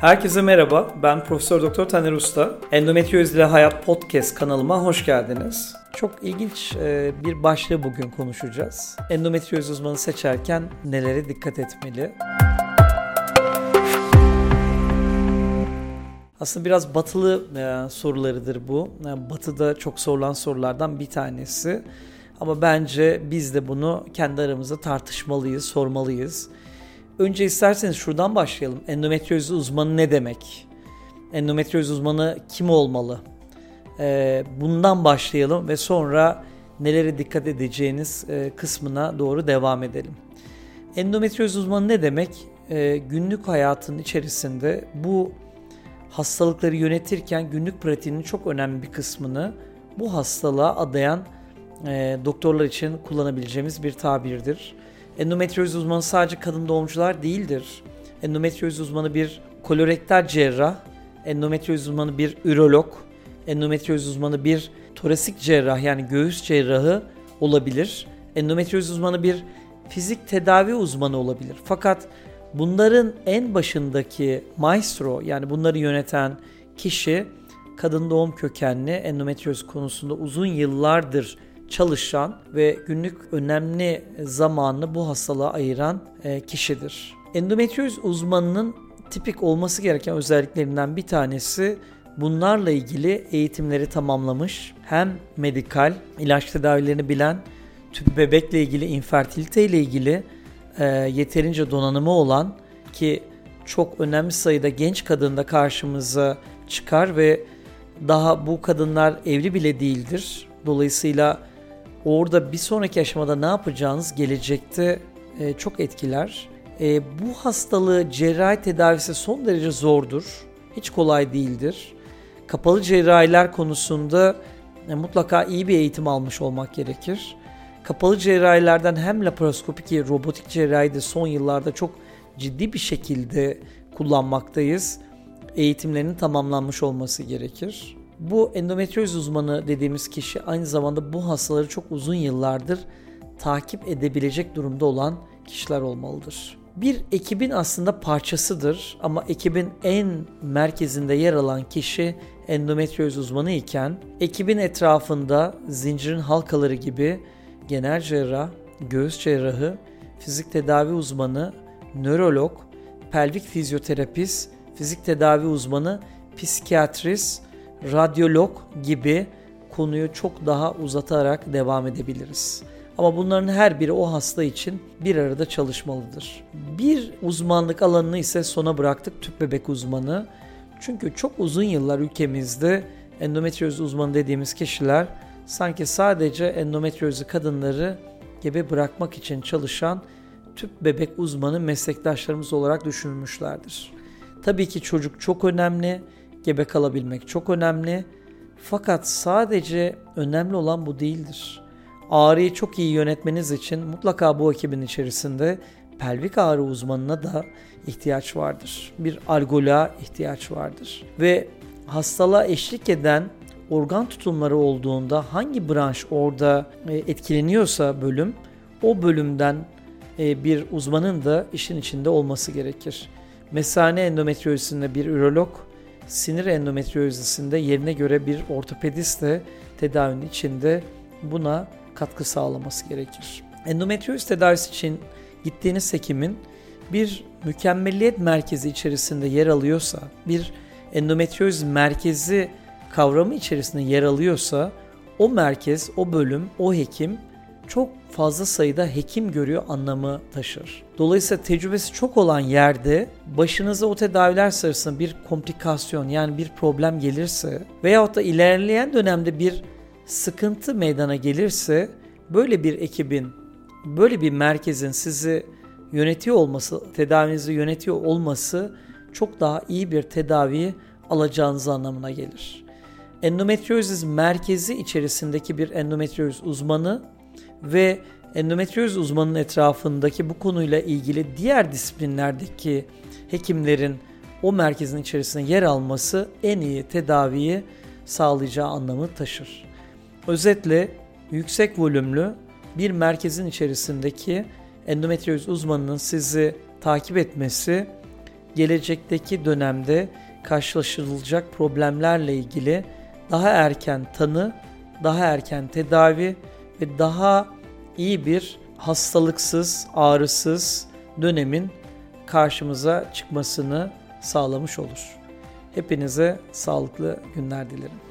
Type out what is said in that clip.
Herkese merhaba. Ben Profesör Doktor Taner Usta. Endometrioz ile Hayat Podcast kanalıma hoş geldiniz. Çok ilginç e, bir başlığı bugün konuşacağız. Endometrioz uzmanı seçerken nelere dikkat etmeli? Aslında biraz batılı e, sorularıdır bu. Yani batıda çok sorulan sorulardan bir tanesi. Ama bence biz de bunu kendi aramızda tartışmalıyız, sormalıyız. Önce isterseniz şuradan başlayalım. Endometrioz uzmanı ne demek? Endometrioz uzmanı kim olmalı? Ee, bundan başlayalım ve sonra nelere dikkat edeceğiniz e, kısmına doğru devam edelim. Endometrioz uzmanı ne demek? Ee, günlük hayatın içerisinde bu hastalıkları yönetirken günlük pratiğinin çok önemli bir kısmını bu hastalığa adayan e, doktorlar için kullanabileceğimiz bir tabirdir. Endometrioz uzmanı sadece kadın doğumcular değildir. Endometrioz uzmanı bir kolorektal cerrah, endometrioz uzmanı bir ürolog, endometrioz uzmanı bir torasik cerrah yani göğüs cerrahı olabilir. Endometrioz uzmanı bir fizik tedavi uzmanı olabilir. Fakat bunların en başındaki maestro yani bunları yöneten kişi kadın doğum kökenli endometrioz konusunda uzun yıllardır çalışan ve günlük önemli zamanını bu hastalığa ayıran e, kişidir. Endometrioz uzmanının tipik olması gereken özelliklerinden bir tanesi bunlarla ilgili eğitimleri tamamlamış. Hem medikal, ilaç tedavilerini bilen, tüp bebekle ilgili, infertilite ile ilgili e, yeterince donanımı olan ki çok önemli sayıda genç kadın da karşımıza çıkar ve daha bu kadınlar evli bile değildir. Dolayısıyla orada bir sonraki aşamada ne yapacağınız gelecekte e, çok etkiler. E, bu hastalığı cerrahi tedavisi son derece zordur. Hiç kolay değildir. Kapalı cerrahiler konusunda e, mutlaka iyi bir eğitim almış olmak gerekir. Kapalı cerrahilerden hem laparoskopik robotik cerrahi de son yıllarda çok ciddi bir şekilde kullanmaktayız. Eğitimlerinin tamamlanmış olması gerekir. Bu endometrioz uzmanı dediğimiz kişi aynı zamanda bu hastaları çok uzun yıllardır takip edebilecek durumda olan kişiler olmalıdır. Bir ekibin aslında parçasıdır ama ekibin en merkezinde yer alan kişi endometrioz uzmanı iken ekibin etrafında zincirin halkaları gibi genel cerrah, göğüs cerrahı, fizik tedavi uzmanı, nörolog, pelvik fizyoterapist, fizik tedavi uzmanı, psikiyatrist, radyolog gibi konuyu çok daha uzatarak devam edebiliriz. Ama bunların her biri o hasta için bir arada çalışmalıdır. Bir uzmanlık alanını ise sona bıraktık tüp bebek uzmanı. Çünkü çok uzun yıllar ülkemizde endometrioz uzmanı dediğimiz kişiler sanki sadece endometriozu kadınları gebe bırakmak için çalışan tüp bebek uzmanı meslektaşlarımız olarak düşünülmüşlerdir. Tabii ki çocuk çok önemli gebe kalabilmek çok önemli. Fakat sadece önemli olan bu değildir. Ağrıyı çok iyi yönetmeniz için mutlaka bu ekibin içerisinde pelvik ağrı uzmanına da ihtiyaç vardır. Bir algoloğa ihtiyaç vardır. Ve hastalığa eşlik eden organ tutumları olduğunda hangi branş orada e, etkileniyorsa bölüm o bölümden e, bir uzmanın da işin içinde olması gerekir. Mesane endometriyozisinde bir ürolog, sinir endometriyozisinde yerine göre bir ortopedist de tedavinin içinde buna katkı sağlaması gerekir. Endometrioz tedavisi için gittiğiniz hekimin bir mükemmelliyet merkezi içerisinde yer alıyorsa, bir endometrioz merkezi kavramı içerisinde yer alıyorsa o merkez, o bölüm, o hekim çok fazla sayıda hekim görüyor anlamı taşır. Dolayısıyla tecrübesi çok olan yerde başınıza o tedaviler sırasında bir komplikasyon yani bir problem gelirse veyahut da ilerleyen dönemde bir sıkıntı meydana gelirse böyle bir ekibin, böyle bir merkezin sizi yönetiyor olması, tedavinizi yönetiyor olması çok daha iyi bir tedavi alacağınız anlamına gelir. Endometriozis merkezi içerisindeki bir endometrioz uzmanı ve endometrioz uzmanının etrafındaki bu konuyla ilgili diğer disiplinlerdeki hekimlerin o merkezin içerisinde yer alması en iyi tedaviyi sağlayacağı anlamı taşır. Özetle yüksek volümlü bir merkezin içerisindeki endometrioz uzmanının sizi takip etmesi gelecekteki dönemde karşılaşılacak problemlerle ilgili daha erken tanı, daha erken tedavi ve daha iyi bir hastalıksız, ağrısız dönemin karşımıza çıkmasını sağlamış olur. Hepinize sağlıklı günler dilerim.